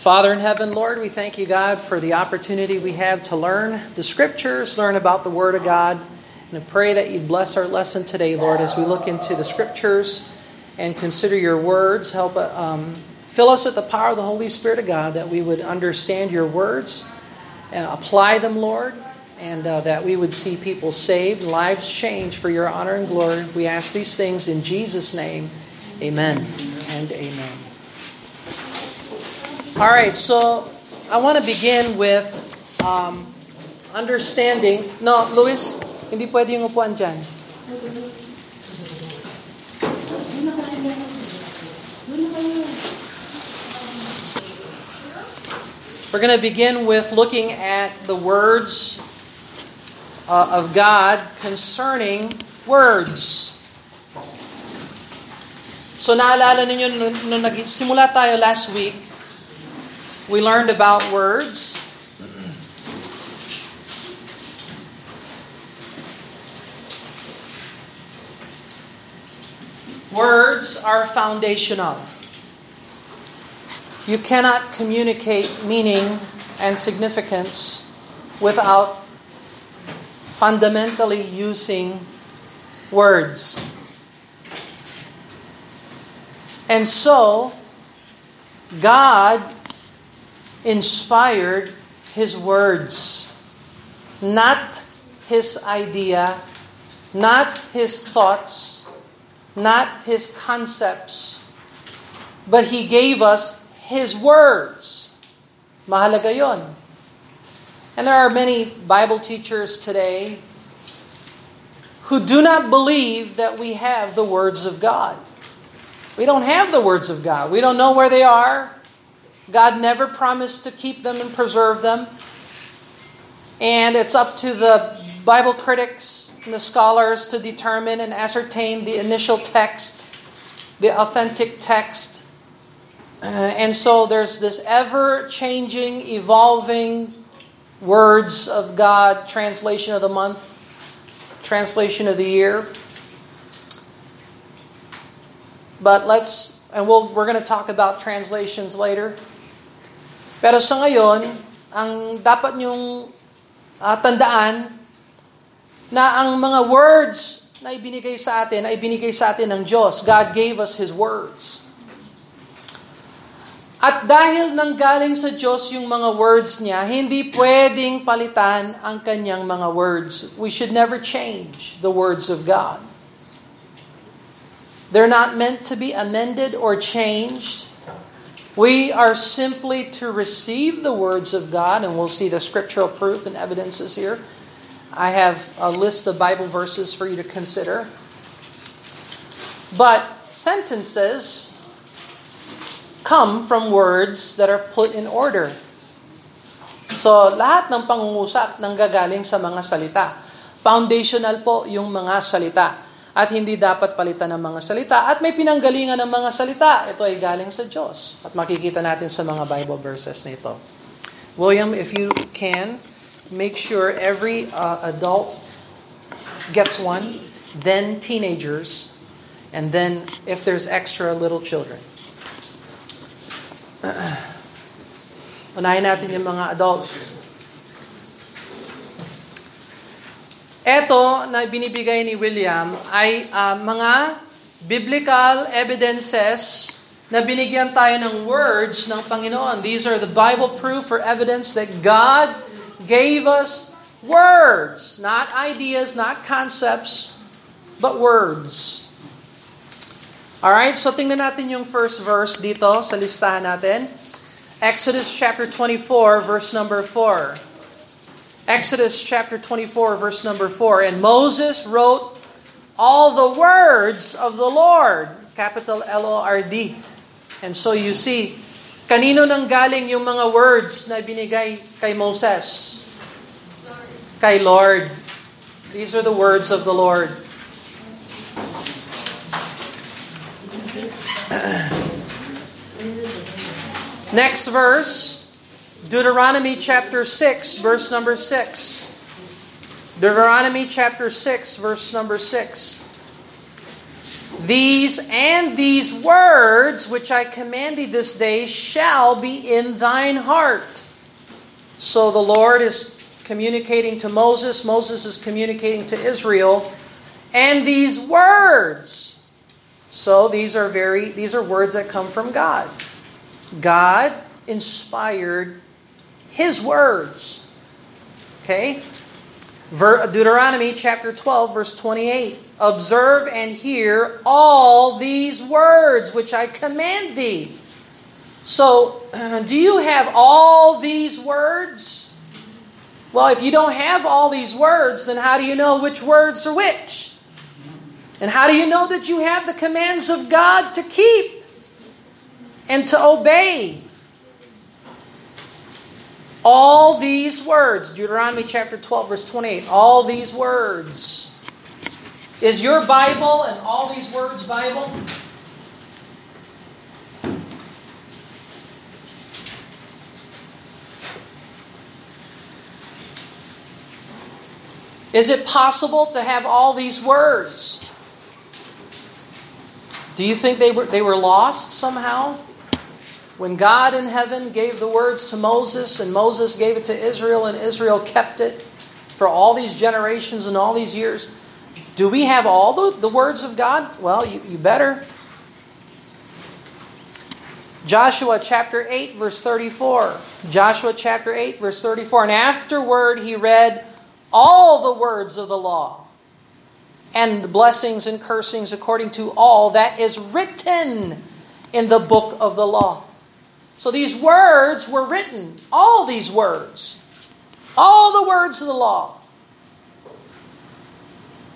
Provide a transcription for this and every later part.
Father in heaven, Lord, we thank you, God, for the opportunity we have to learn the scriptures, learn about the Word of God. And I pray that you bless our lesson today, Lord, as we look into the scriptures and consider your words. Help um, fill us with the power of the Holy Spirit of God that we would understand your words, apply them, Lord, and uh, that we would see people saved, lives changed for your honor and glory. We ask these things in Jesus' name. Amen and amen. All right, so I want to begin with um, understanding. No, Luis, hindi pwede yung upuan dyan. We're going to begin with looking at the words uh, of God concerning words. So naalala ninyo nung, nung nagsimula tayo last week, we learned about words. Words are foundational. You cannot communicate meaning and significance without fundamentally using words. And so, God inspired his words, not his idea, not his thoughts, not his concepts, but he gave us his words. Mahalaga yon. And there are many Bible teachers today who do not believe that we have the words of God. We don't have the words of God. We don't know where they are. God never promised to keep them and preserve them. And it's up to the Bible critics and the scholars to determine and ascertain the initial text, the authentic text. Uh, and so there's this ever changing, evolving words of God, translation of the month, translation of the year. But let's, and we'll, we're going to talk about translations later. Pero sa ngayon, ang dapat nyong uh, tandaan na ang mga words na ibinigay sa atin ay binigay sa atin ng Diyos. God gave us His words. At dahil nanggaling sa Diyos yung mga words niya, hindi pwedeng palitan ang kanyang mga words. We should never change the words of God. They're not meant to be amended or changed. We are simply to receive the words of God, and we'll see the scriptural proof and evidences here. I have a list of Bible verses for you to consider. But sentences come from words that are put in order. So, lahat ng pangungusap nanggagaling sa mga salita. Foundational po yung mga salita at hindi dapat palitan ng mga salita at may pinanggalingan ng mga salita. Ito ay galing sa Diyos. At makikita natin sa mga Bible verses na ito. William, if you can, make sure every uh, adult gets one, then teenagers, and then if there's extra, little children. Unahin natin yung mga adults. Ito na binibigay ni William ay uh, mga biblical evidences na binigyan tayo ng words ng Panginoon. These are the Bible proof or evidence that God gave us words, not ideas, not concepts, but words. All right, so tingnan natin yung first verse dito sa listahan natin. Exodus chapter 24 verse number 4. Exodus chapter 24, verse number 4. And Moses wrote all the words of the Lord, capital L O R D. And so you see, kanino nang galing yung mga words na binigay kay Moses? Kay Lord. These are the words of the Lord. Next verse. Deuteronomy chapter 6, verse number 6. Deuteronomy chapter 6, verse number 6. These and these words which I command thee this day shall be in thine heart. So the Lord is communicating to Moses, Moses is communicating to Israel, and these words. So these are very these are words that come from God. God inspired his words. Okay? Deuteronomy chapter 12 verse 28. Observe and hear all these words which I command thee. So, do you have all these words? Well, if you don't have all these words, then how do you know which words are which? And how do you know that you have the commands of God to keep and to obey? All these words, Deuteronomy chapter 12, verse 28, all these words is your Bible and all these words Bible? Is it possible to have all these words? Do you think they were, they were lost somehow? When God in heaven gave the words to Moses and Moses gave it to Israel and Israel kept it for all these generations and all these years, do we have all the, the words of God? Well, you, you better. Joshua chapter 8, verse 34. Joshua chapter 8, verse 34. And afterward he read all the words of the law and the blessings and cursings according to all that is written in the book of the law. So these words were written, all these words, all the words of the law.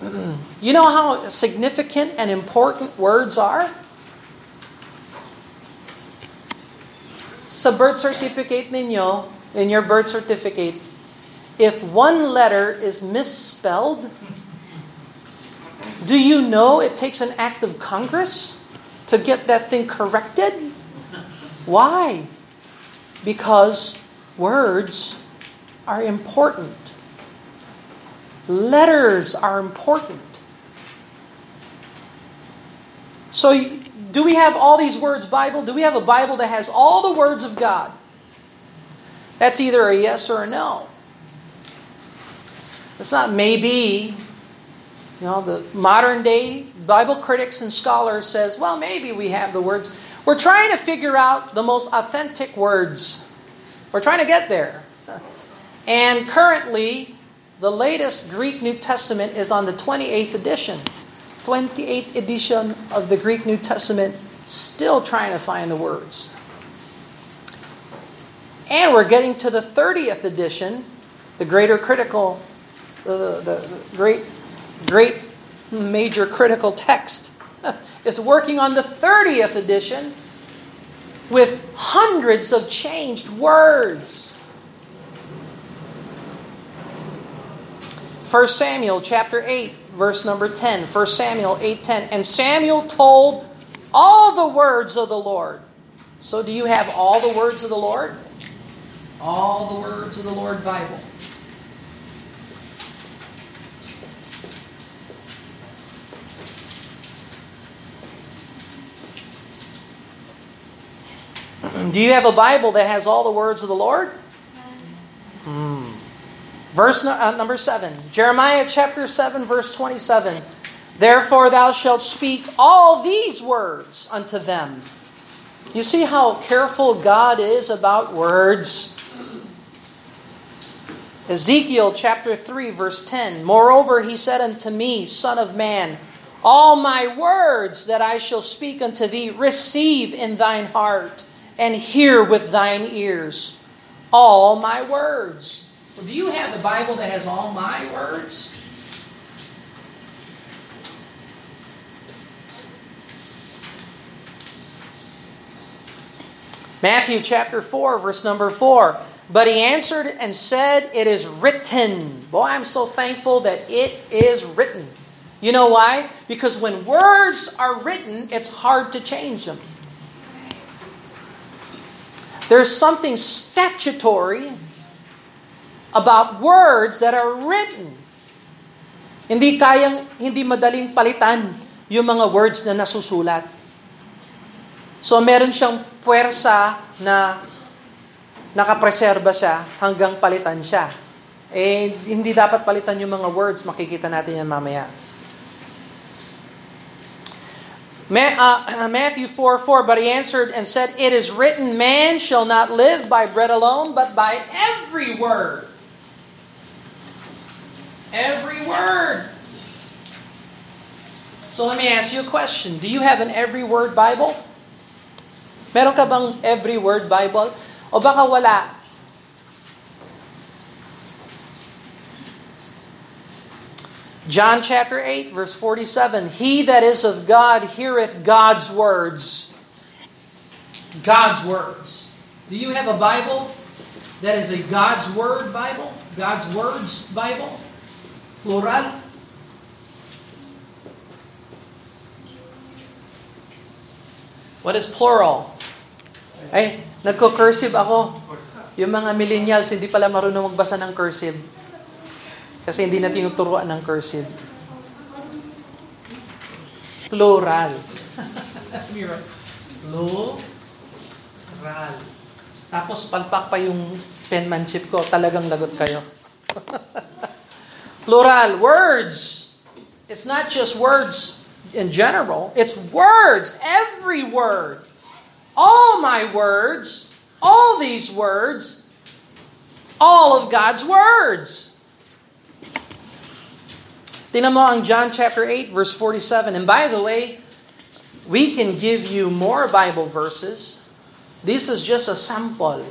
you know how significant and important words are? Sa birth certificate ninyo, in your birth certificate, if one letter is misspelled, do you know it takes an act of Congress to get that thing corrected? Why? Because words are important. Letters are important. So, do we have all these words Bible? Do we have a Bible that has all the words of God? That's either a yes or a no. It's not maybe. You know, the modern day Bible critics and scholars says, well, maybe we have the words. We're trying to figure out the most authentic words. We're trying to get there. And currently, the latest Greek New Testament is on the 28th edition. 28th edition of the Greek New Testament, still trying to find the words. And we're getting to the 30th edition, the greater critical, the, the, the great, great major critical text is working on the 30th edition with hundreds of changed words. 1 Samuel chapter 8, verse number 10. 1 Samuel 8:10. And Samuel told all the words of the Lord. So do you have all the words of the Lord? All the words of the Lord Bible. Do you have a Bible that has all the words of the Lord? Hmm. Verse uh, number 7. Jeremiah chapter 7, verse 27. Therefore thou shalt speak all these words unto them. You see how careful God is about words? Ezekiel chapter 3, verse 10. Moreover, he said unto me, Son of man, all my words that I shall speak unto thee, receive in thine heart, and hear with thine ears. All my words. Well, do you have the Bible that has all my words? Matthew chapter 4, verse number 4. But he answered and said, It is written. Boy, I'm so thankful that it is written. You know why? Because when words are written, it's hard to change them. There's something statutory about words that are written. Hindi kayang, hindi madaling palitan yung mga words na nasusulat. So meron siyang puwersa na nakapreserba siya hanggang palitan siya. Eh, hindi dapat palitan yung mga words. Makikita natin yan mamaya. Uh, Matthew 4 4, but he answered and said, It is written, Man shall not live by bread alone, but by every word. Every word. So let me ask you a question. Do you have an every word Bible? Meron ka bang every word Bible? O baka wala? John chapter 8, verse 47 He that is of God heareth God's words. God's words. Do you have a Bible that is a God's Word Bible? God's Words Bible? Plural? What is plural? Ay, nagko-cursive ako. Yung mga millennials, hindi pala marunong magbasa ng cursive. Kasi hindi na tinuturuan ng cursive. Plural. Plural. Tapos palpak pa yung penmanship ko, talagang lagot kayo. Plural. Words. It's not just words in general. It's words. Every word. All my words. All these words. All of God's words. Tingnan mo ang John chapter 8 verse 47. And by the way, we can give you more Bible verses. This is just a sample.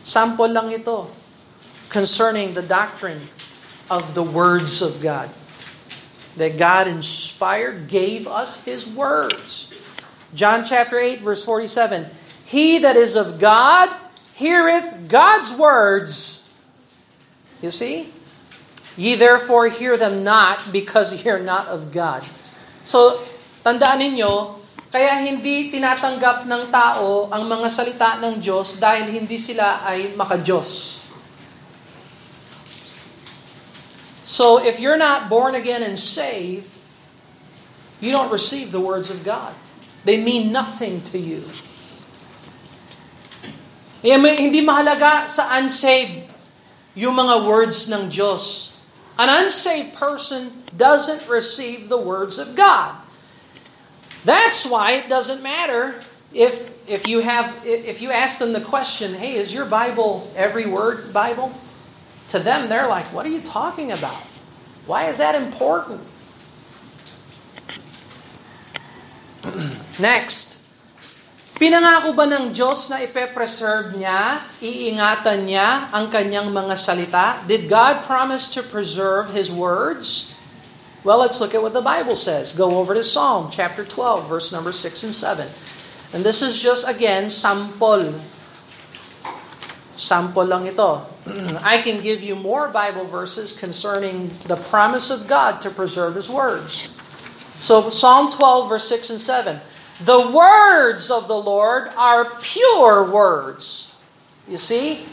Sample lang ito concerning the doctrine of the words of God. That God inspired, gave us His words. John chapter 8 verse 47. He that is of God heareth God's words. You see? Ye therefore hear them not because ye are not of God. So, tandaan ninyo, kaya hindi tinatanggap ng tao ang mga salita ng Diyos dahil hindi sila ay maka-Diyos. So, if you're not born again and saved, you don't receive the words of God. They mean nothing to you. Hindi mahalaga sa unsaved yung mga words ng Diyos. An unsaved person doesn't receive the words of God. That's why it doesn't matter if if you have if you ask them the question, "Hey, is your Bible every word Bible?" To them, they're like, "What are you talking about? Why is that important?" Next, Pinangako ba ng Diyos na ipe-preserve niya, iingatan niya ang kanyang mga salita? Did God promise to preserve His words? Well, let's look at what the Bible says. Go over to Psalm chapter 12, verse number 6 and 7. And this is just, again, sample. Sample lang ito. I can give you more Bible verses concerning the promise of God to preserve His words. So, Psalm 12, verse 6 and 7. The words of the Lord are pure words. You see?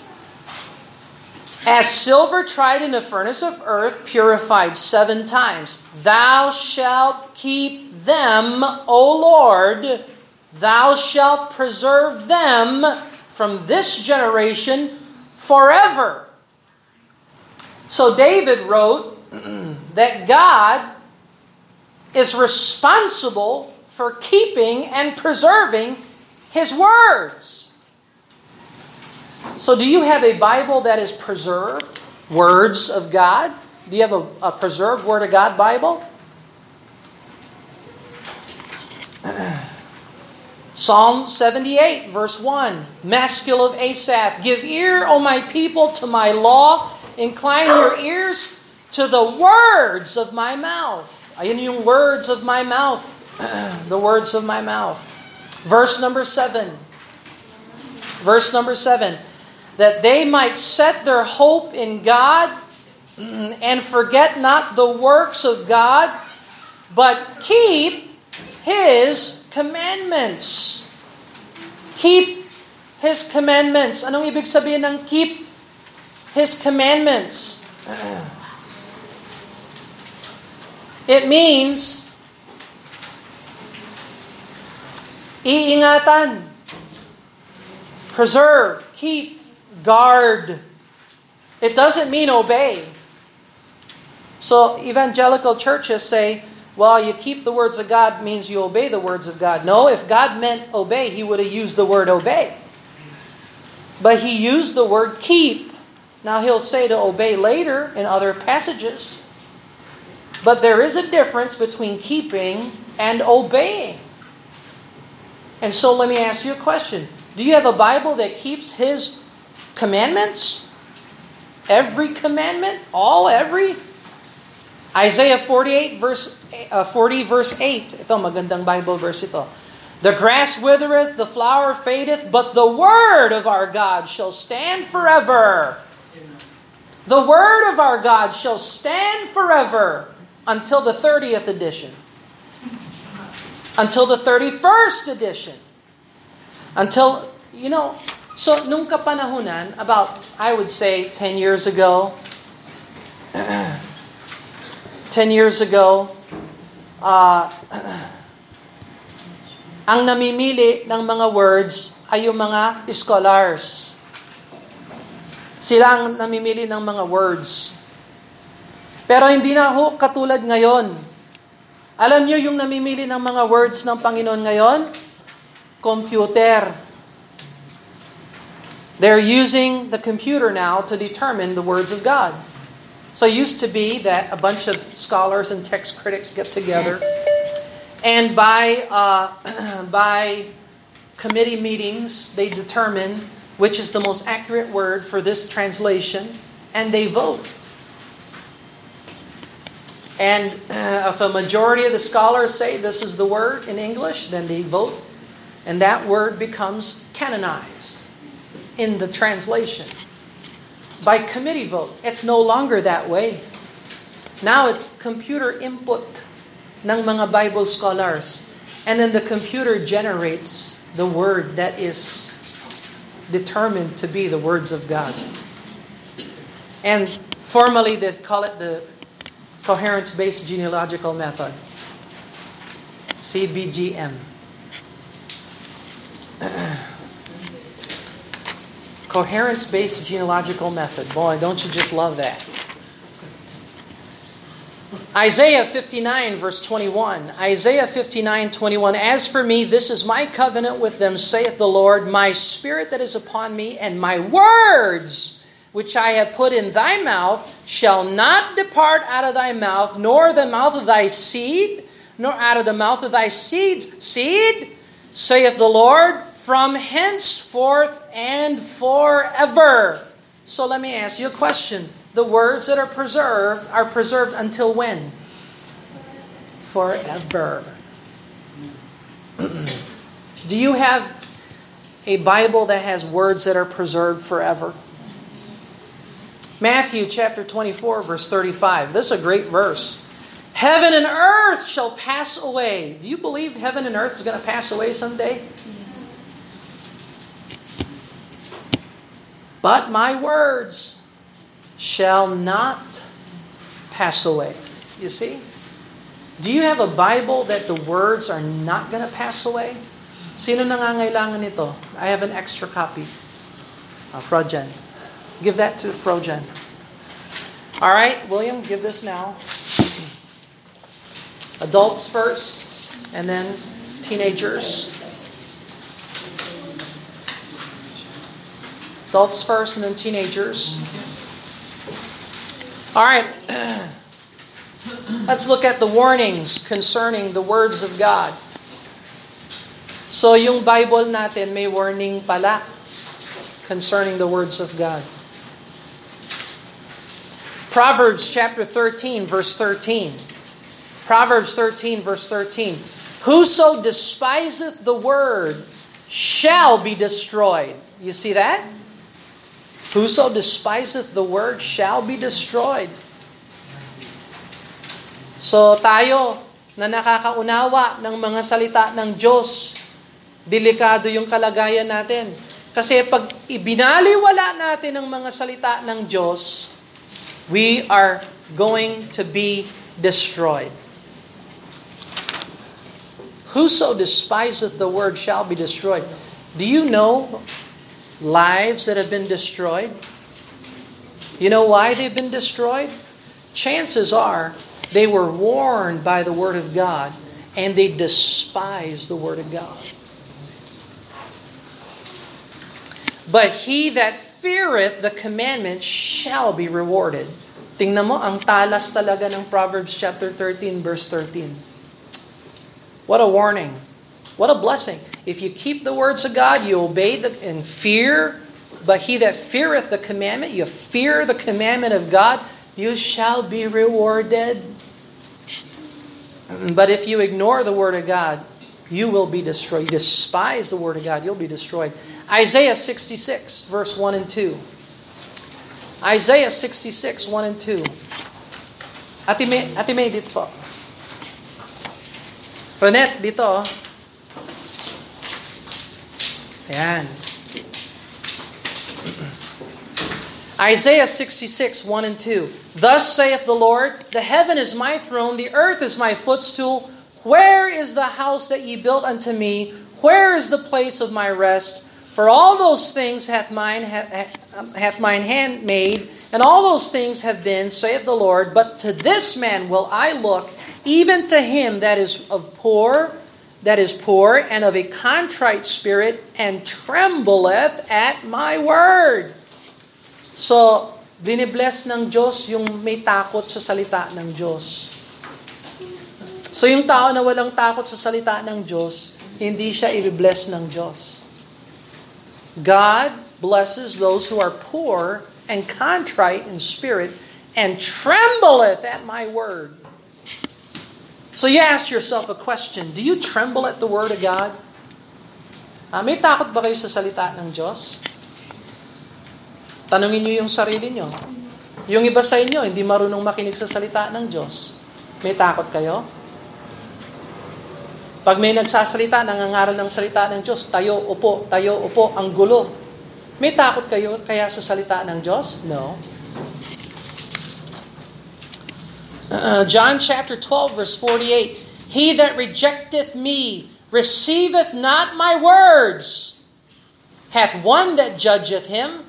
As silver tried in the furnace of earth, purified seven times, thou shalt keep them, O Lord, thou shalt preserve them from this generation forever. So David wrote that God is responsible for keeping and preserving His words. So, do you have a Bible that is preserved? Words of God? Do you have a, a preserved Word of God Bible? Psalm 78, verse 1 Maskil of Asaph, give ear, O my people, to my law, incline your ears to the words of my mouth. Ayun yung words of my mouth. the words of my mouth. Verse number seven. Verse number seven. That they might set their hope in God mm, and forget not the works of God, but keep His commandments. Keep His commandments. Anong ibig sabihin ng keep His commandments? It means iingatan, preserve, keep, guard. It doesn't mean obey. So evangelical churches say, well, you keep the words of God means you obey the words of God. No, if God meant obey, he would have used the word obey. But he used the word keep. Now he'll say to obey later in other passages. But there is a difference between keeping and obeying. And so let me ask you a question. Do you have a Bible that keeps his commandments? Every commandment? All every? Isaiah 48 verse uh, 40 verse 8. Ito magandang Bible verse ito. The grass withereth, the flower fadeth, but the word of our God shall stand forever. The word of our God shall stand forever until the 30th edition. Until the 31st edition. Until, you know, so nung kapanahunan, about, I would say, 10 years ago, 10 years ago, uh, ang namimili ng mga words ay yung mga scholars. Sila ang namimili ng mga words. Pero hindi na ho katulad ngayon. Alam niyo yung namimili ng mga words ng Panginoon ngayon? Computer. They're using the computer now to determine the words of God. So it used to be that a bunch of scholars and text critics get together and by, uh, by committee meetings, they determine which is the most accurate word for this translation, and they vote. And uh, if a majority of the scholars say this is the word in English, then they vote, and that word becomes canonized in the translation by committee vote. It's no longer that way. Now it's computer input ng mga Bible scholars. And then the computer generates the word that is determined to be the words of God. And formally they call it the coherence-based genealogical method. CBGM. coherence-based genealogical method. Boy, don't you just love that? Isaiah 59, verse 21. Isaiah 59, 21. As for me, this is my covenant with them, saith the Lord, my spirit that is upon me, and my words which I have put in thy mouth shall not depart out of thy mouth, nor the mouth of thy seed, nor out of the mouth of thy seeds. Seed, saith the Lord, from henceforth and forever. So let me ask you a question the words that are preserved are preserved until when? Forever. Do you have a Bible that has words that are preserved forever? Matthew chapter 24, verse 35. This is a great verse. Heaven and earth shall pass away. Do you believe heaven and earth is going to pass away someday? But my words shall not pass away. You see? Do you have a Bible that the words are not going to pass away? Sino nangangailangan nito? I have an extra copy. Uh, Frojan. Give that to Frojan. All right, William, give this now. Adults first, and then teenagers. Adults first, and then teenagers. All right. Let's look at the warnings concerning the words of God. So yung Bible natin may warning pala concerning the words of God. Proverbs chapter 13 verse 13. Proverbs 13 verse 13. Whoso despiseth the word shall be destroyed. You see that? Whoso despiseth the word shall be destroyed. So tayo na nakakaunawa ng mga salita ng Diyos, delikado yung kalagayan natin. Kasi pag ibinaliwala natin ang mga salita ng Diyos, we are going to be destroyed. Whoso despiseth the word shall be destroyed. Do you know lives that have been destroyed? You know why they've been destroyed? Chances are they were warned by the word of God and they despise the word of God. But he that feareth the commandment shall be rewarded. Tingnan mo, ang talas talaga ng Proverbs chapter 13, verse 13. What a warning. What a blessing. If you keep the words of God, you obey the, and fear, but he that feareth the commandment, you fear the commandment of God, you shall be rewarded. But if you ignore the word of God, you will be destroyed. You despise the word of God, you'll be destroyed. Isaiah 66, verse 1 and 2. Isaiah 66, 1 and 2. Ate May, Ate May dito po. Dito. Oh. Ayan. Isaiah 66, 1 and 2. Thus saith the Lord, The heaven is my throne, the earth is my footstool. Where is the house that ye built unto me? Where is the place of my rest? For all those things hath mine, hath mine hand made, and all those things have been, saith the Lord. But to this man will I look, even to him that is of poor, that is poor, and of a contrite spirit, and trembleth at my word. So, binibless ng Diyos yung may takot sa salita ng Diyos. So, yung tao na walang takot sa salita ng Diyos, hindi siya i-bless ng Diyos. God blesses those who are poor and contrite in spirit and trembleth at my word. So you ask yourself a question, do you tremble at the word of God? Uh, may takot ba kayo sa salita ng Diyos? Tanungin niyo yung sarili niyo. Yung iba sa inyo, hindi marunong makinig sa salita ng Diyos. May takot kayo? Pag may nagsasalita, nangangaral ng salita ng Diyos, tayo, upo, tayo, upo, ang gulo. May takot kayo kaya sa salita ng Diyos? No. Uh, John chapter 12 verse 48, He that rejecteth me receiveth not my words, hath one that judgeth him.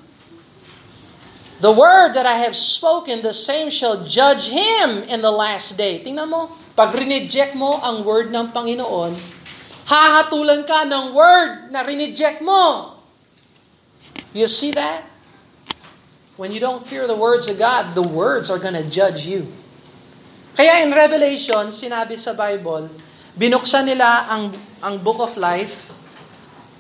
The word that I have spoken, the same shall judge him in the last day. Tingnan mo, pag rineject mo ang word ng Panginoon, hahatulan ka ng word na rineject mo. You see that? When you don't fear the words of God, the words are to judge you. Kaya in Revelation, sinabi sa Bible, binuksan nila ang, ang book of life,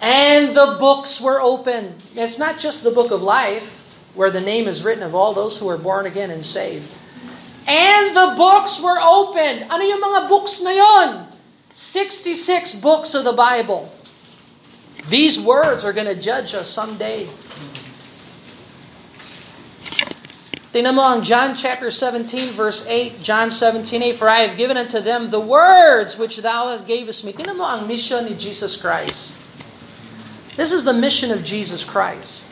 and the books were open. It's not just the book of life, where the name is written of all those who are born again and saved. And the books were opened. Ano yung mga books na yon? 66 books of the Bible. These words are going to judge us someday. Tingnan mo ang John chapter 17 verse 8. John 17, 8. For I have given unto them the words which thou hast gavest me. Tingnan mo ang mission ni Jesus Christ. This is the mission of Jesus Christ.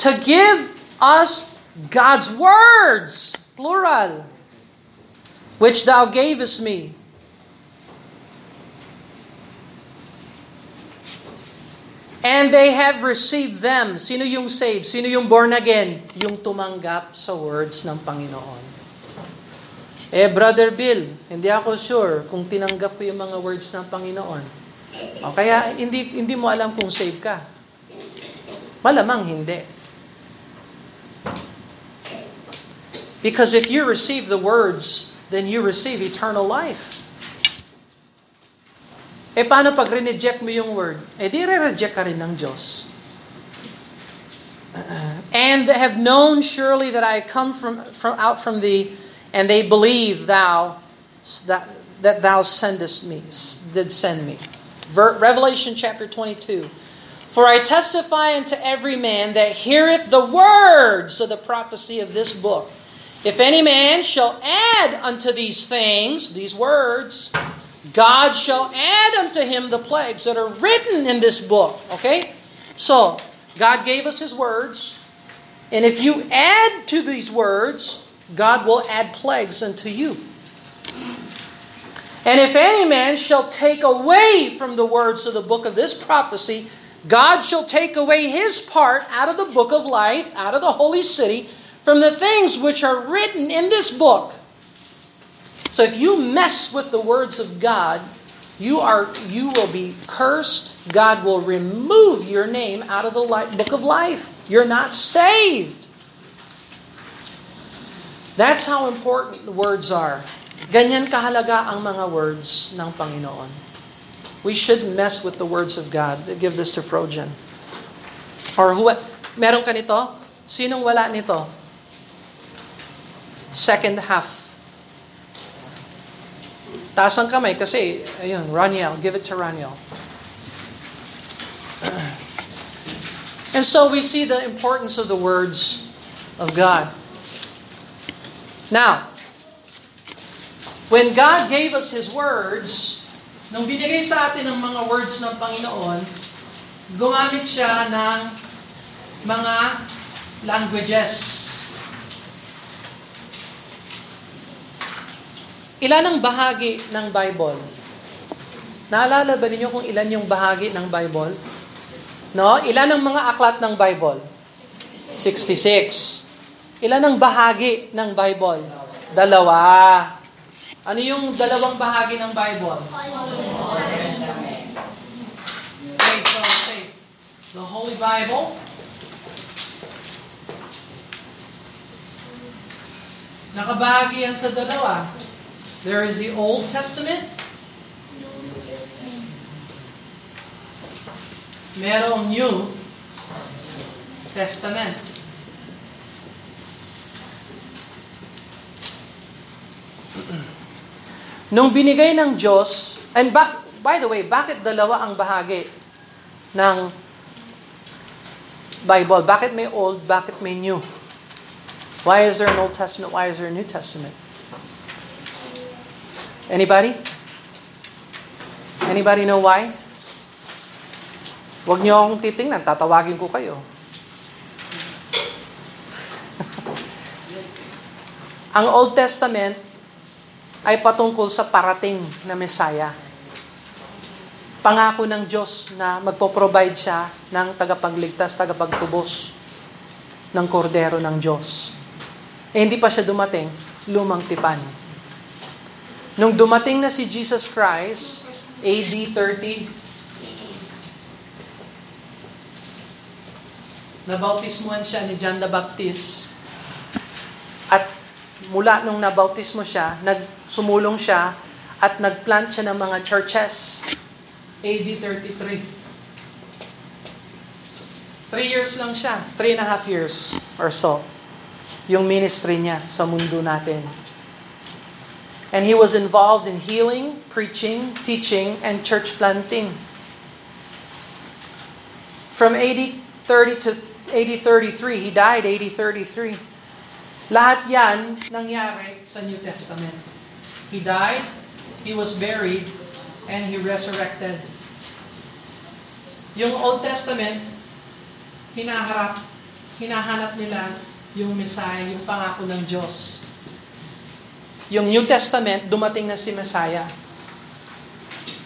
To give us God's words plural, which thou gavest me. And they have received them. Sino yung saved? Sino yung born again? Yung tumanggap sa words ng Panginoon. Eh, Brother Bill, hindi ako sure kung tinanggap ko yung mga words ng Panginoon. O, kaya hindi, hindi mo alam kung saved ka. Malamang hindi. Because if you receive the words, then you receive eternal life. Eh paano pag mo yung word? Eh di re-reject ka rin ng Diyos. and have known surely that I come from, from out from thee, and they believe thou that, that thou sendest me, did send me. Ver, Revelation chapter 22. For I testify unto every man that heareth the words of the prophecy of this book. If any man shall add unto these things, these words, God shall add unto him the plagues that are written in this book. Okay? So, God gave us his words. And if you add to these words, God will add plagues unto you. And if any man shall take away from the words of the book of this prophecy, God shall take away his part out of the book of life, out of the holy city, from the things which are written in this book. So if you mess with the words of God, you are you will be cursed. God will remove your name out of the book of life. You're not saved. That's how important the words are. Ganyan kahalaga ang mga words ng Panginoon. We shouldn't mess with the words of God. Give this to Frojan. Or who, meron ka nito? Sinong wala nito? Second half. Taas ang kamay kasi, ayun, Raniel. Give it to Raniel. And so we see the importance of the words of God. Now, When God gave us His words, nung binigay sa atin ang mga words ng Panginoon, gumamit siya ng mga languages. Ilan ang bahagi ng Bible? Naalala ba ninyo kung ilan yung bahagi ng Bible? No? Ilan ang mga aklat ng Bible? 66. Ilan ang bahagi ng Bible? Dalawa. Ano yung dalawang bahagi ng Bible? Okay, so say, the Holy Bible, nakabahagi yan sa dalawa. There is the Old Testament, merong New Testament. Nung binigay ng Diyos, and ba, by the way, bakit dalawa ang bahagi ng Bible? Bakit may Old, bakit may New? Why is there an Old Testament? Why is there a New Testament? Anybody? Anybody know why? Huwag niyo akong titingnan, tatawagin ko kayo. ang Old Testament ay patungkol sa parating na Messiah. Pangako ng Diyos na magpo-provide siya ng tagapagligtas, tagapagtubos ng kordero ng Diyos. Eh, hindi pa siya dumating, lumang tipan. Nung dumating na si Jesus Christ, AD 30, nabautismuhan siya ni John the Baptist at mula nung nabautismo siya, nagsumulong siya at nagplant siya ng mga churches. AD 33. Three years lang siya. Three and a half years or so. Yung ministry niya sa mundo natin. And he was involved in healing, preaching, teaching, and church planting. From AD 30 to AD 33, he died AD 33. Lahat yan nangyari sa New Testament. He died, He was buried, and He resurrected. Yung Old Testament, hinaharap, hinahanap nila yung Messiah, yung pangako ng Diyos. Yung New Testament, dumating na si Messiah.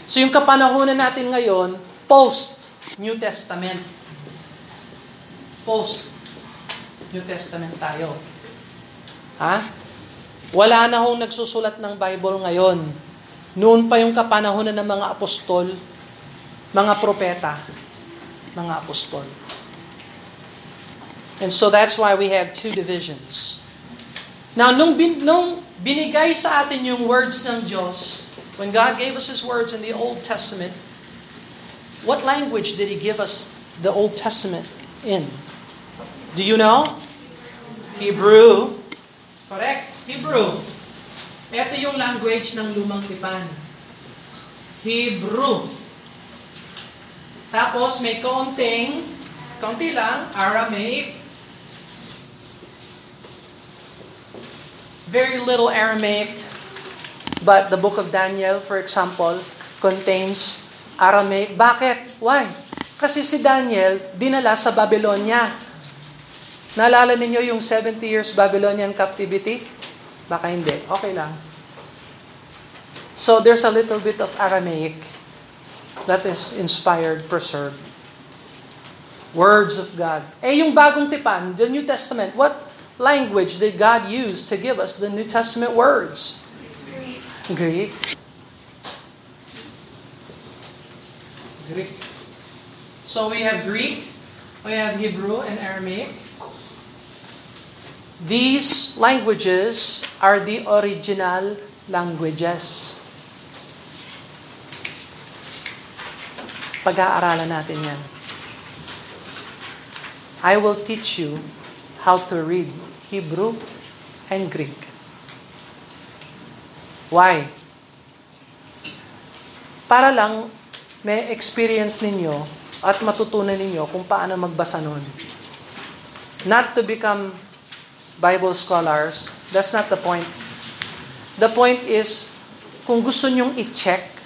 So yung kapanahonan natin ngayon, post-New Testament. Post-New Testament tayo. Ha? Wala na hong nagsusulat ng Bible ngayon. Noon pa yung kapanahonan ng mga apostol, mga propeta, mga apostol. And so that's why we have two divisions. Now, nung, bin, nung binigay sa atin yung words ng Diyos, when God gave us His words in the Old Testament, what language did He give us the Old Testament in? Do you know? Hebrew, Correct. Hebrew. Ito yung language ng lumang tipan. Hebrew. Tapos may kaunting, kaunti lang, Aramaic. Very little Aramaic. But the book of Daniel, for example, contains Aramaic. Bakit? Why? Kasi si Daniel, dinala sa Babylonia. Naalala ninyo yung 70 years Babylonian captivity? Baka hindi. Okay lang. So there's a little bit of Aramaic that is inspired, preserved. Words of God. Eh, yung bagong tipan, the New Testament, what language did God use to give us the New Testament words? Greek. Greek. So we have Greek, we have Hebrew and Aramaic. These languages are the original languages. Pag-aaralan natin yan. I will teach you how to read Hebrew and Greek. Why? Para lang may experience ninyo at matutunan ninyo kung paano magbasa nun. Not to become Bible scholars. That's not the point. The point is, kung gusto nyong i-check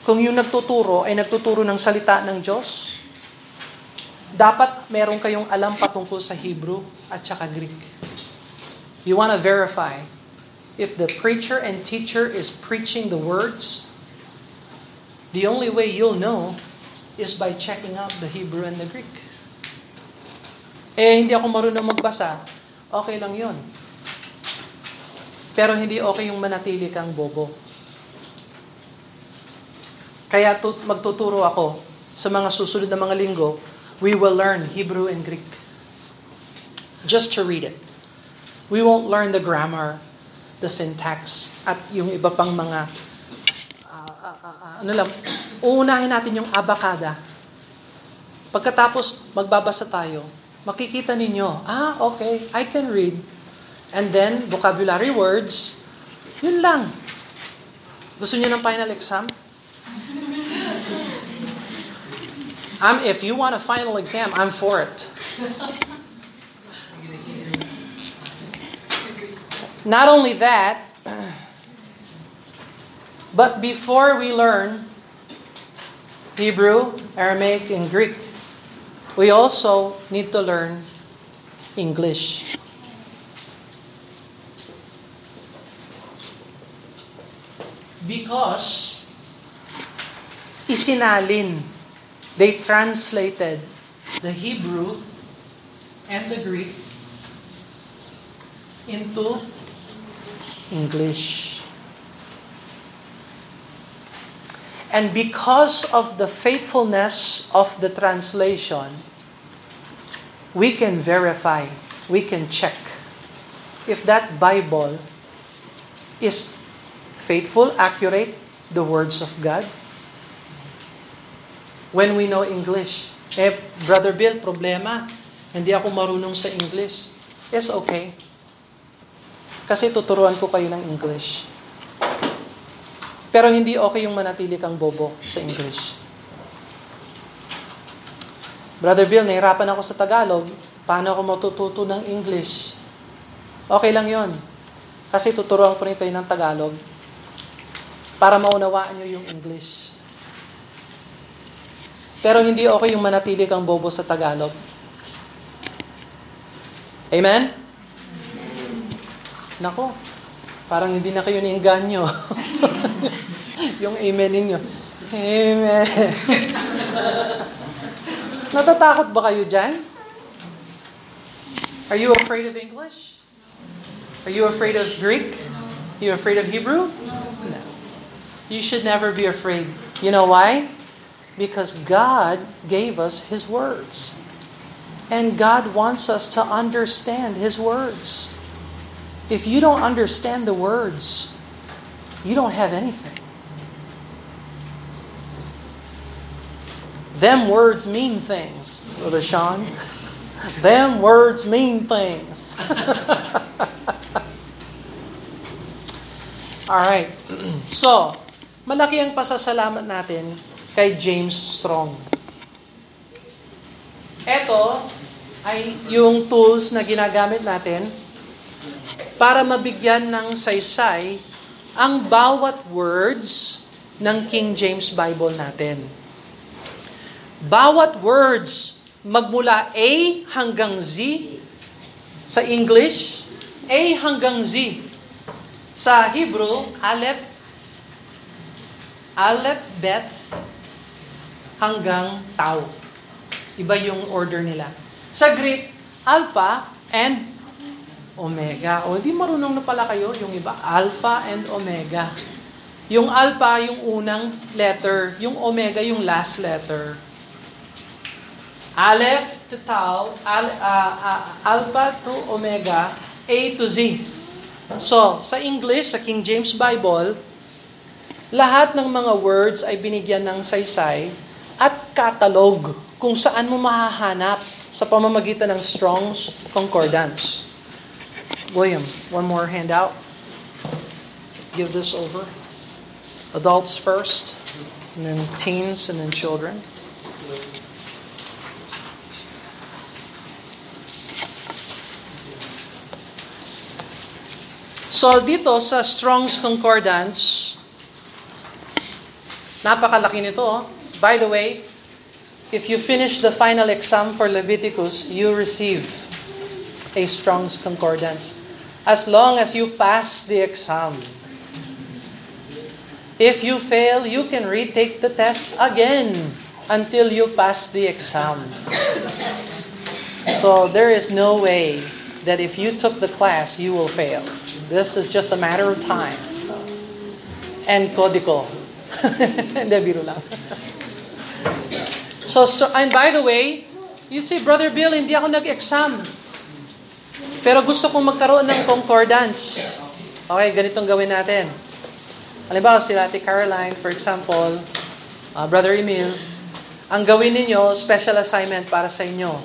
kung yung nagtuturo ay nagtuturo ng salita ng Diyos, dapat meron kayong alam patungkol sa Hebrew at saka Greek. You want to verify if the preacher and teacher is preaching the words, the only way you'll know is by checking out the Hebrew and the Greek. Eh, hindi ako marunong magbasa. Okay lang yon. Pero hindi okay yung manatili kang bobo. Kaya magtuturo ako sa mga susunod na mga linggo we will learn Hebrew and Greek. Just to read it. We won't learn the grammar, the syntax, at yung iba pang mga, uh, uh, uh, ano lang, uunahin natin yung abakada. Pagkatapos magbabasa tayo, makikita ninyo, ah, okay, I can read. And then, vocabulary words, yun lang. Gusto niyo ng final exam? I'm, if you want a final exam, I'm for it. Not only that, but before we learn Hebrew, Aramaic, and Greek, we also need to learn English. Because isinalin they translated the Hebrew and the Greek into English. And because of the faithfulness of the translation, we can verify, we can check if that Bible is faithful, accurate, the words of God, when we know English. Eh, Brother Bill, problema. Hindi ako marunong sa English. Yes, okay. Kasi tuturuan ko kayo ng English. Pero hindi okay yung manatili kang bobo sa English. Brother Bill, nahirapan ako sa Tagalog. Paano ako matututo ng English? Okay lang yon. Kasi tuturuan ko rin kayo ng Tagalog para maunawaan nyo yung English. Pero hindi okay yung manatili kang bobo sa Tagalog. Amen? Nako, parang hindi na kayo niinganyo. yung amen ninyo. Amen. Natatakot ba kayo dyan? Are you afraid of English? Are you afraid of Greek? Are you afraid of Hebrew? No. You should never be afraid. You know why? Because God gave us His words. And God wants us to understand His words. If you don't understand the words, you don't have anything. Them words mean things, Brother Sean. Them words mean things. All right. So, malaki ang pasasalamat natin kay James Strong. Ito ay yung tools na ginagamit natin para mabigyan ng saysay ang bawat words ng King James Bible natin. Bawat words magmula A hanggang Z sa English, A hanggang Z. Sa Hebrew, Aleph Aleph, Beth, hanggang Tau. Iba yung order nila. Sa Greek, Alpha and Omega. O, hindi marunong na pala kayo yung iba. Alpha and Omega. Yung alpha, yung unang letter. Yung omega, yung last letter. Aleph to tau, al, uh, uh, alpha to omega, A to Z. So, sa English, sa King James Bible, lahat ng mga words ay binigyan ng saysay at catalog kung saan mo mahahanap sa pamamagitan ng Strong's Concordance. William, one more handout. Give this over. Adults first, and then teens, and then children. So dito sa Strong's Concordance, napakalaki nito. Oh. By the way, if you finish the final exam for Leviticus, you receive a Strong's Concordance. As long as you pass the exam. If you fail, you can retake the test again until you pass the exam. So there is no way that if you took the class, you will fail. This is just a matter of time. And lang. so, so, and by the way, you see, Brother Bill, hindi ako nag-exam. Pero gusto kong magkaroon ng concordance. Okay, ganitong gawin natin. Halimbawa, si Ate Caroline, for example, uh, Brother Emil, ang gawin ninyo, special assignment para sa inyo.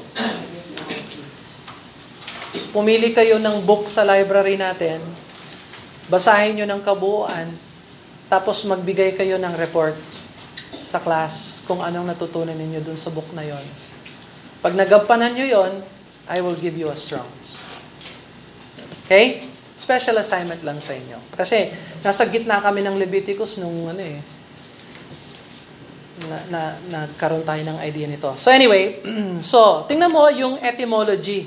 Pumili kayo ng book sa library natin, basahin nyo ng kabuuan, tapos magbigay kayo ng report sa class kung anong natutunan ninyo dun sa book na yon. Pag nagampanan nyo yon, I will give you a strongs. Okay? Special assignment lang sa inyo. Kasi nasa gitna kami ng Leviticus nung ano eh, na, na, nagkaroon tayo ng idea nito. So anyway, so tingnan mo yung etymology.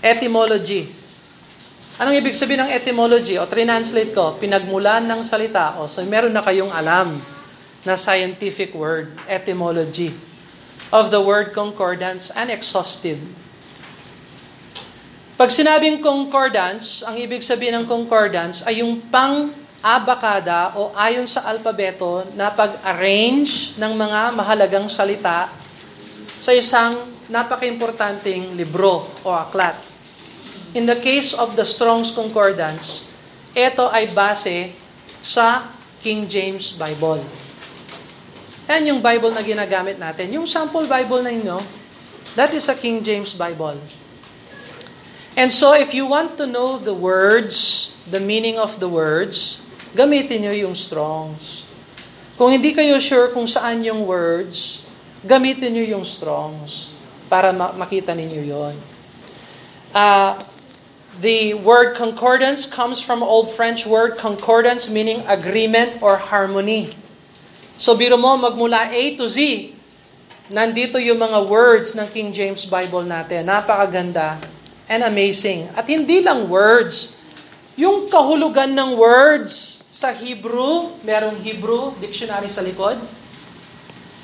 Etymology. Anong ibig sabihin ng etymology? O translate ko, pinagmulan ng salita. O so meron na kayong alam na scientific word, etymology of the word concordance and exhaustive. Pag sinabing concordance, ang ibig sabihin ng concordance ay yung pang-abakada o ayon sa alpabeto na pag-arrange ng mga mahalagang salita sa isang napaka-importanting libro o aklat. In the case of the Strong's Concordance, ito ay base sa King James Bible. Yan yung Bible na ginagamit natin. Yung sample Bible na inyo, that is a King James Bible. And so if you want to know the words, the meaning of the words, gamitin nyo yung Strongs. Kung hindi kayo sure kung saan yung words, gamitin nyo yung Strongs para makita ninyo yon. Uh, the word concordance comes from Old French word concordance meaning agreement or harmony. So biro mo, magmula A to Z, nandito yung mga words ng King James Bible natin. Napakaganda and amazing. At hindi lang words, yung kahulugan ng words sa Hebrew, merong Hebrew dictionary sa likod,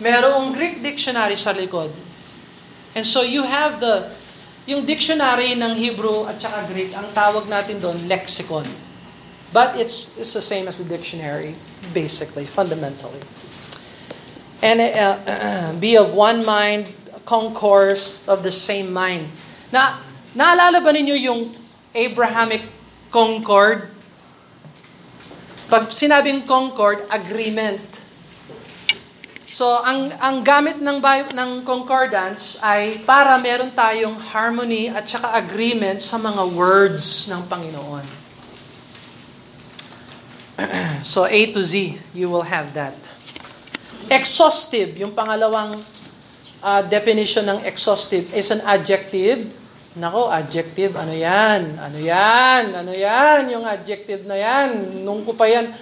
merong Greek dictionary sa likod. And so you have the, yung dictionary ng Hebrew at saka Greek, ang tawag natin doon, lexicon. But it's, it's the same as a dictionary, basically, fundamentally. And uh, be of one mind, concourse of the same mind. Na Naalala ba ninyo yung Abrahamic Concord? Pag sinabing Concord, agreement. So, ang, ang gamit ng, ng concordance ay para meron tayong harmony at saka agreement sa mga words ng Panginoon. so, A to Z, you will have that. Exhaustive, yung pangalawang uh, definition ng exhaustive is an adjective Nako, adjective, ano yan? Ano yan? Ano yan? Yung adjective na yan. Nung ko pa yan,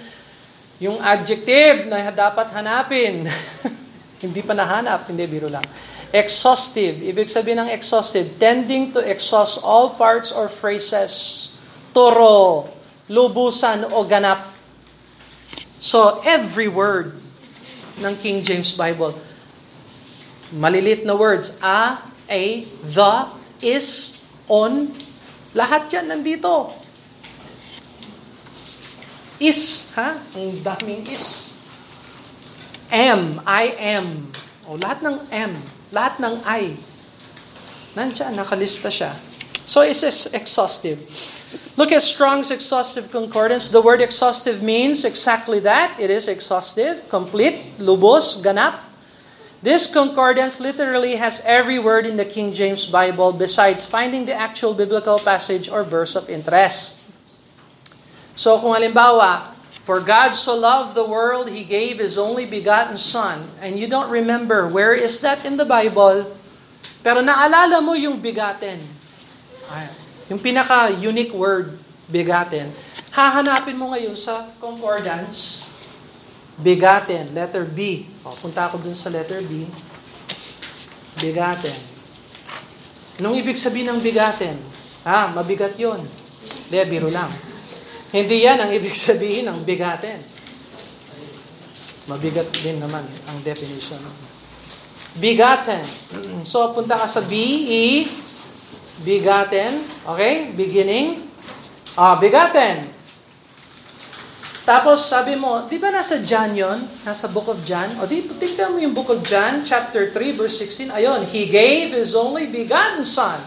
yung adjective na dapat hanapin. hindi pa nahanap, hindi, biro lang. Exhaustive, ibig sabihin ng exhaustive, tending to exhaust all parts or phrases, turo, lubusan o ganap. So, every word ng King James Bible, malilit na words, a, a, the, is, on, lahat yan nandito. Is, ha? Ang daming is. Am, I am. O, lahat ng am, lahat ng I. Nandiyan, nakalista siya. So, it's exhaustive. Look at Strong's exhaustive concordance. The word exhaustive means exactly that. It is exhaustive, complete, lubos, ganap. This concordance literally has every word in the King James Bible besides finding the actual biblical passage or verse of interest. So kung halimbawa, For God so loved the world, He gave His only begotten Son, and you don't remember where is that in the Bible, pero naalala mo yung bigaten. Yung pinaka-unique word, bigaten. Hahanapin mo ngayon sa concordance, bigaten, letter B. O, punta ako dun sa letter B. Bigaten. Anong ibig sabihin ng bigaten? Ah, mabigat yon. Hindi, biro lang. Hindi yan ang ibig sabihin ng bigaten. Mabigat din naman ang definition. Bigaten. So, punta ka sa B, E, bigaten. Okay? Beginning. Ah, bigaten. Tapos sabi mo, di ba nasa John yon? Nasa Book of John? O di, tingnan mo yung Book of John, chapter 3, verse 16. Ayon, He gave His only begotten Son.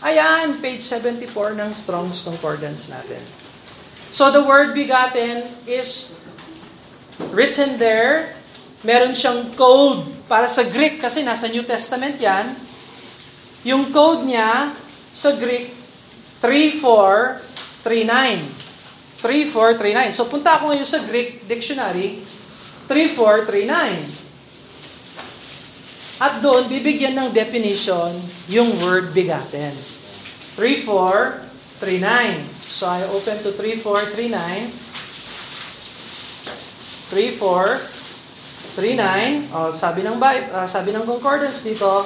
Ayan, page 74 ng Strong's Concordance natin. So the word begotten is written there. Meron siyang code para sa Greek kasi nasa New Testament yan. Yung code niya sa Greek, 3439. 3439. So punta ako ngayon sa Greek dictionary, 3439. At doon, bibigyan ng definition yung word begotten. 3439. So I open to 3439. 3439. Oh, sabi ng uh, sabi ng concordance dito,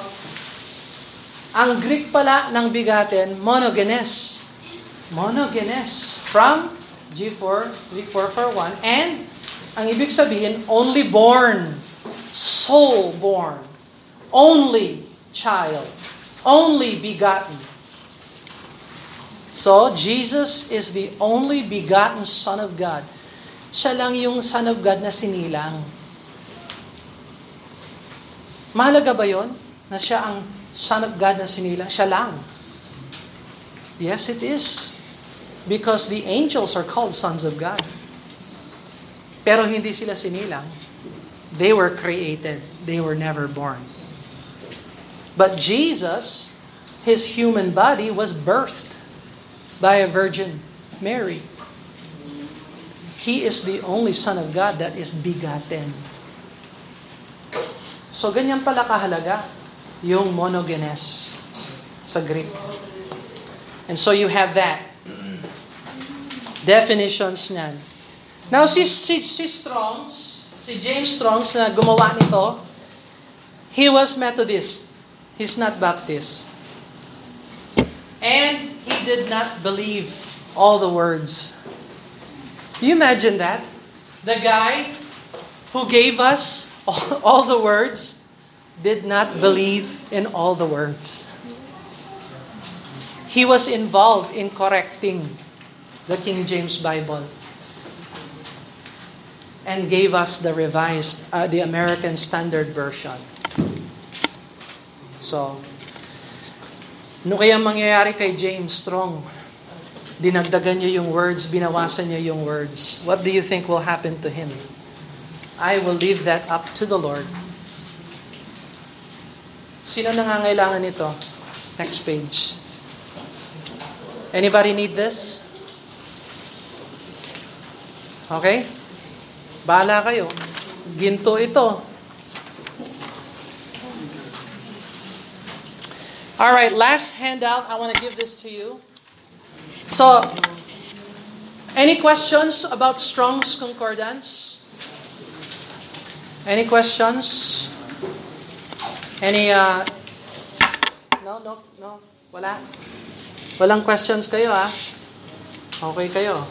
ang Greek pala ng bigaten, monogenes. Monogenes. From G4, 3441. And, ang ibig sabihin, only born. Soul born. Only child. Only begotten. So, Jesus is the only begotten Son of God. Siya lang yung Son of God na sinilang. Mahalaga ba yon na siya ang Son of God na sinilang? Siya lang. Yes, it is. Because the angels are called sons of God. Pero hindi sila sinilang. They were created. They were never born. But Jesus, His human body was birthed by a virgin, Mary. He is the only Son of God that is begotten. So ganyan pala kahalaga yung monogenes sa Greek. And so you have that definitions niyan. Now, si, si, si Strongs, si James Strongs na gumawa nito, he was Methodist. He's not Baptist. And he did not believe all the words. You imagine that? The guy who gave us all, all the words did not believe in all the words. He was involved in correcting the King James Bible and gave us the revised, uh, the American Standard Version. So, ano kaya mangyayari kay James Strong? Dinagdagan niya yung words, binawasan niya yung words. What do you think will happen to him? I will leave that up to the Lord. Sino nangangailangan nito? Next page. Anybody need this? Okay? Bahala kayo. Ginto ito. All right, last handout. I want to give this to you. So, any questions about Strong's Concordance? Any questions? Any, uh, no, no, no, wala? Walang questions kayo, ah? Okay kayo.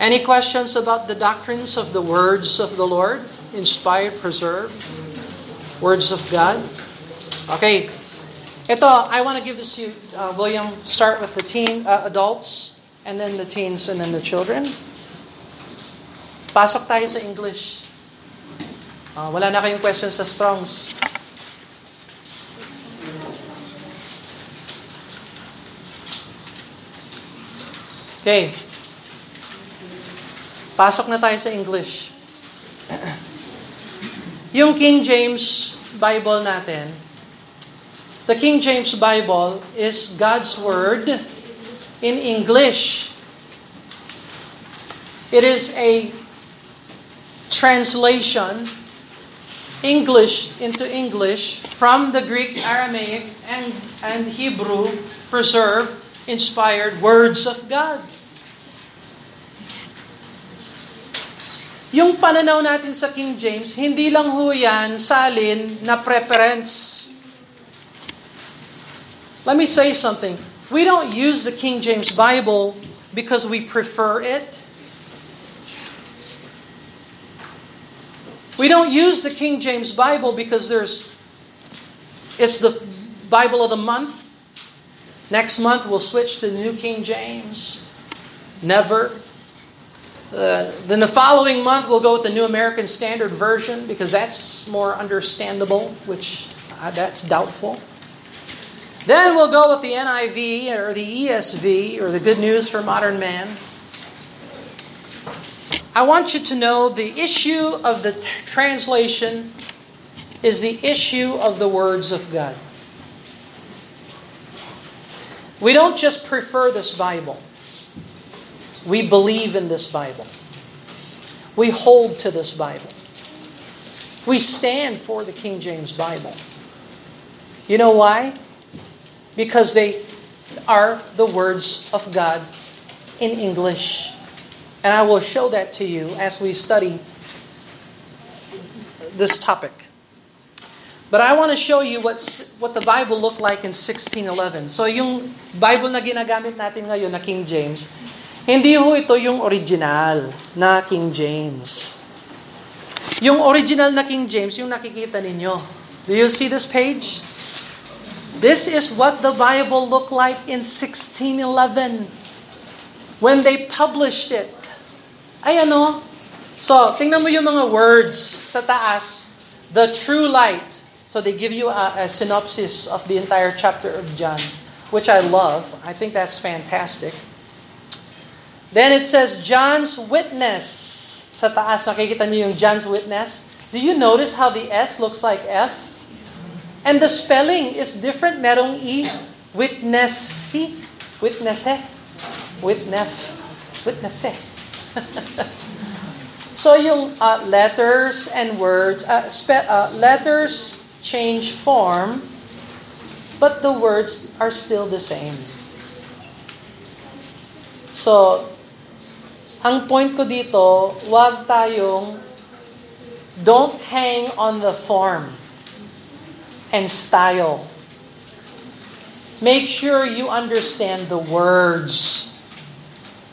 Any questions about the doctrines of the words of the Lord? Inspired, preserved? Words of God? Okay. Ito, I want to give this to you, uh, William. Start with the teen uh, adults, and then the teens, and then the children. Pasok tayo sa English. Uh, wala na kayong questions sa Strongs. Okay. Pasok na tayo sa English. Yung King James Bible natin, the King James Bible is God's Word in English. It is a translation, English into English, from the Greek, Aramaic, and, and Hebrew, preserved, inspired words of God. Yung pananaw natin sa King James, hindi lang ho yan salin na preference. Let me say something. We don't use the King James Bible because we prefer it. We don't use the King James Bible because there's it's the Bible of the month. Next month we'll switch to the New King James. Never. Uh, then the following month, we'll go with the New American Standard Version because that's more understandable, which uh, that's doubtful. Then we'll go with the NIV or the ESV or the Good News for Modern Man. I want you to know the issue of the t- translation is the issue of the words of God. We don't just prefer this Bible. We believe in this Bible. We hold to this Bible. We stand for the King James Bible. You know why? Because they are the words of God in English. And I will show that to you as we study this topic. But I want to show you what's, what the Bible looked like in 1611. So yung Bible na ginagamit natin ngayon na King James, Hindi ho ito yung original na King James. Yung original na King James, yung nakikita ninyo. Do you see this page? This is what the Bible looked like in 1611 when they published it. Ay ano? So, tingnan mo yung mga words sa taas. The true light. So they give you a, a synopsis of the entire chapter of John, which I love. I think that's fantastic. Then it says John's witness. Sa taas, nakikita niyo yung John's witness. Do you notice how the S looks like F? And the spelling is different. Merong E. Witnessy. Witnesse. Witnef. Witnefe. so yung uh, letters and words, uh, spe- uh, letters change form, but the words are still the same. So, ang point ko dito, wag tayong don't hang on the form and style. Make sure you understand the words.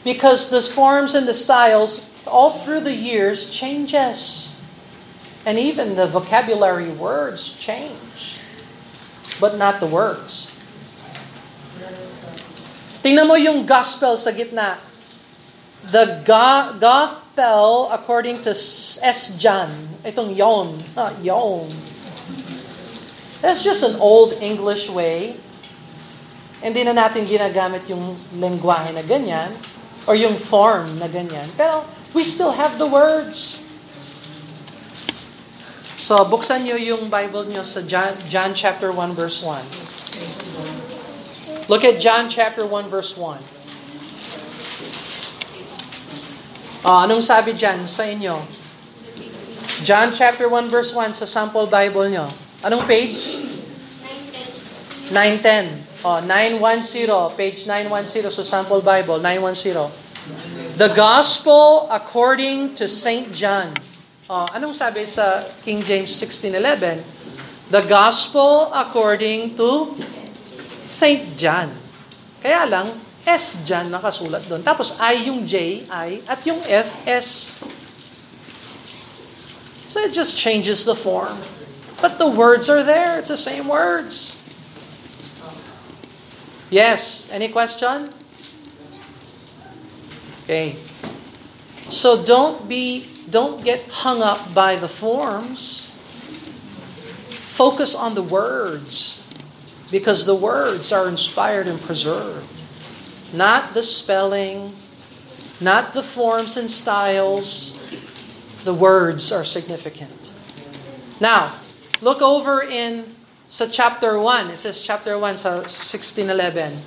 Because the forms and the styles all through the years changes. And even the vocabulary words change. But not the words. Tingnan mo yung gospel sa gitna the go- gospel according to S. John. Itong yon. Ah, yon. That's just an old English way. Hindi na natin ginagamit yung lengguwahe na ganyan or yung form na ganyan. Pero we still have the words. So, buksan nyo yung Bible nyo sa John, John chapter 1 verse 1. Look at John chapter 1 verse 1. Oh, anong sabi dyan sa inyo? John chapter 1 verse 1 sa sample Bible nyo. Anong page? 910. Oh, 910. Page 910 sa sample Bible. 910. The Gospel according to St. John. Oh, anong sabi sa King James 1611? The Gospel according to St. John. Kaya lang, S dyan nakasulat doon. Tapos I yung J, I, at yung F, S. So it just changes the form. But the words are there. It's the same words. Yes. Any question? Okay. So don't be don't get hung up by the forms. Focus on the words because the words are inspired and preserved. Not the spelling, not the forms and styles. The words are significant. Now, look over in sa chapter 1. It says chapter 1 sa 1611.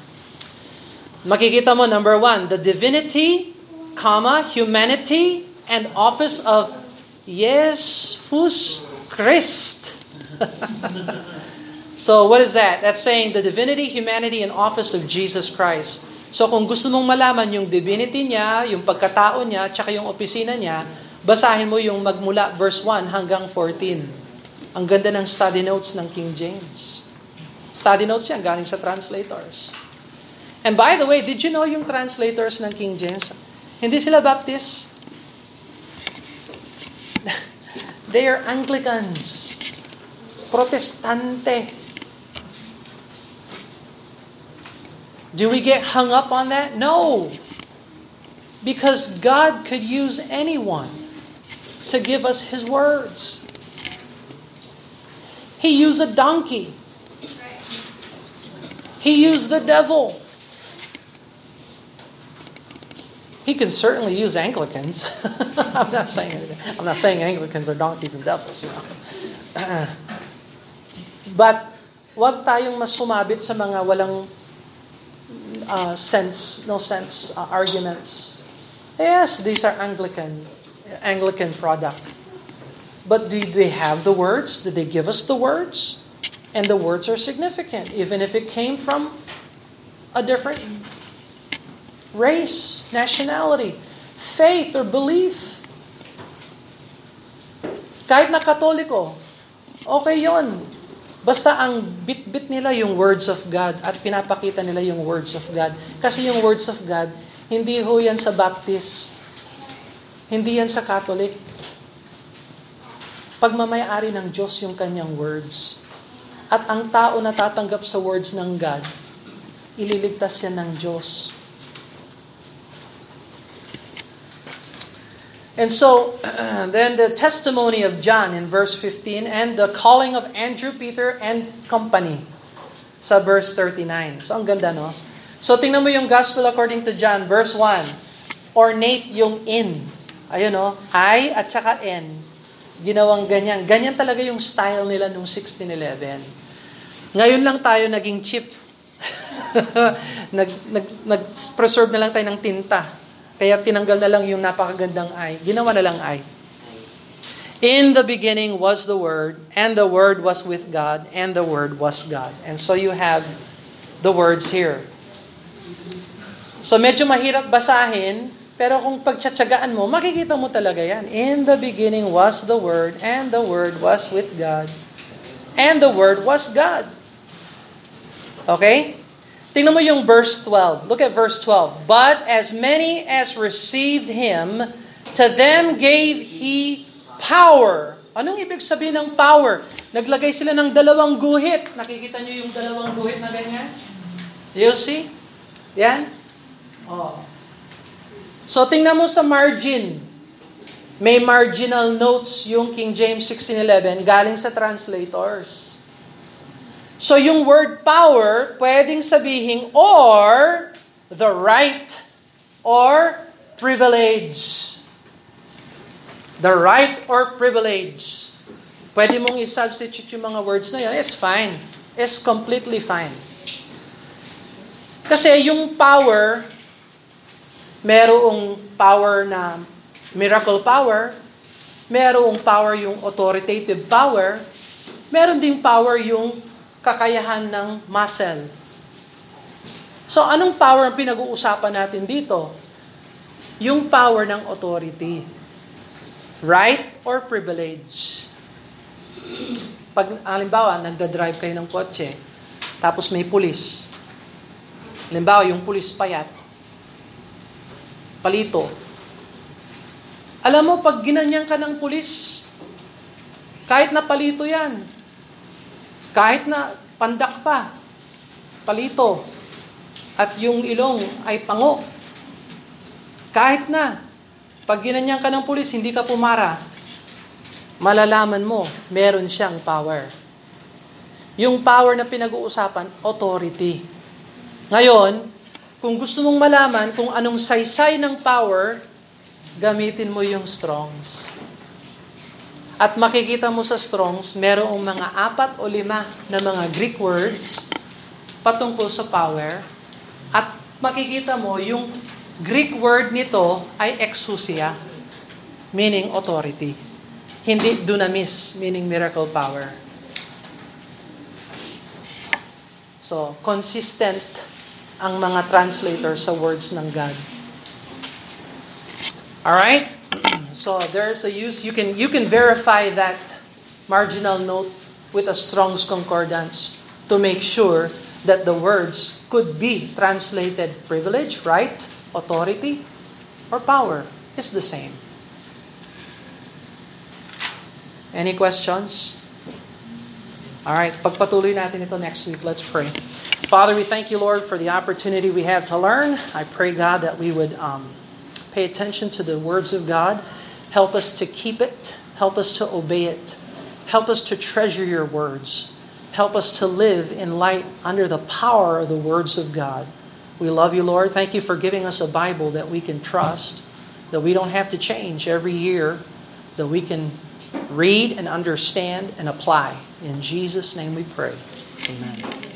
Makikita mo number 1, the divinity, comma, humanity, and office of Jesus Christ. so what is that? That's saying the divinity, humanity, and office of Jesus Christ. So kung gusto mong malaman yung divinity niya, yung pagkatao niya, tsaka yung opisina niya, basahin mo yung magmula verse 1 hanggang 14. Ang ganda ng study notes ng King James. Study notes yan, galing sa translators. And by the way, did you know yung translators ng King James? Hindi sila Baptist. They are Anglicans. Protestante. Do we get hung up on that? No. Because God could use anyone to give us His words. He used a donkey. He used the devil. He can certainly use Anglicans. I'm not saying I'm not saying Anglicans are donkeys and devils, you know. but wag tayong mas sumabit sa mga walang uh, sense, no sense uh, arguments. Yes, these are Anglican, Anglican product. But do they have the words? Did they give us the words? And the words are significant, even if it came from a different race, nationality, faith, or belief. Kahit na katoliko, okay yon. Basta ang bit-bit nila yung words of God at pinapakita nila yung words of God. Kasi yung words of God, hindi ho yan sa Baptist, hindi yan sa Catholic. Pagmamayari ng Diyos yung kanyang words. At ang tao na tatanggap sa words ng God, ililigtas yan ng Diyos. And so, then the testimony of John in verse 15 and the calling of Andrew, Peter, and company sa verse 39. So, ang ganda, no? So, tingnan mo yung gospel according to John, verse 1. Ornate yung in. Ayun, no? I at saka N. Ginawang ganyan. Ganyan talaga yung style nila nung 1611. Ngayon lang tayo naging cheap. nag, nag, nag-preserve na lang tayo ng tinta kaya tinanggal na lang yung napakagandang I. Ginawa na lang I. In the beginning was the Word, and the Word was with God, and the Word was God. And so you have the words here. So medyo mahirap basahin, pero kung pagtsatsagaan mo, makikita mo talaga yan. In the beginning was the Word, and the Word was with God, and the Word was God. Okay? Tingnan mo yung verse 12. Look at verse 12. But as many as received Him, to them gave He power. Anong ibig sabihin ng power? Naglagay sila ng dalawang guhit. Nakikita niyo yung dalawang guhit na ganyan? You see? Yan? Oh. So tingnan mo sa margin. May marginal notes yung King James 1611 galing sa translators. So yung word power, pwedeng sabihin or the right or privilege. The right or privilege. Pwede mong i-substitute yung mga words na yan. It's fine. It's completely fine. Kasi yung power, merong power na miracle power, merong power yung authoritative power, meron ding power yung kakayahan ng muscle. So anong power ang pinag-uusapan natin dito? Yung power ng authority. Right or privilege? Pag, halimbawa, nagda-drive kayo ng kotse, tapos may pulis. Halimbawa, yung pulis payat, palito. Alam mo, pag ginanyan ka ng pulis, kahit na palito yan, kahit na pandak pa, palito, at yung ilong ay pango, kahit na, pag ginanyan ka ng pulis, hindi ka pumara, malalaman mo, meron siyang power. Yung power na pinag-uusapan, authority. Ngayon, kung gusto mong malaman kung anong saysay ng power, gamitin mo yung Strongs. At makikita mo sa Strongs, merong mga apat o lima na mga Greek words patungkol sa power. At makikita mo yung Greek word nito ay exousia, meaning authority. Hindi dunamis, meaning miracle power. So, consistent ang mga translator sa words ng God. All right? So, there's a use you can you can verify that marginal note with a Strong's concordance to make sure that the words could be translated privilege, right, authority, or power is the same. Any questions? All right, pagpatuloy natin ito next week. Let's pray. Father, we thank you, Lord, for the opportunity we have to learn. I pray, God, that we would um, pay attention to the words of God. Help us to keep it. Help us to obey it. Help us to treasure your words. Help us to live in light under the power of the words of God. We love you, Lord. Thank you for giving us a Bible that we can trust, that we don't have to change every year, that we can read and understand and apply. In Jesus' name we pray. Amen.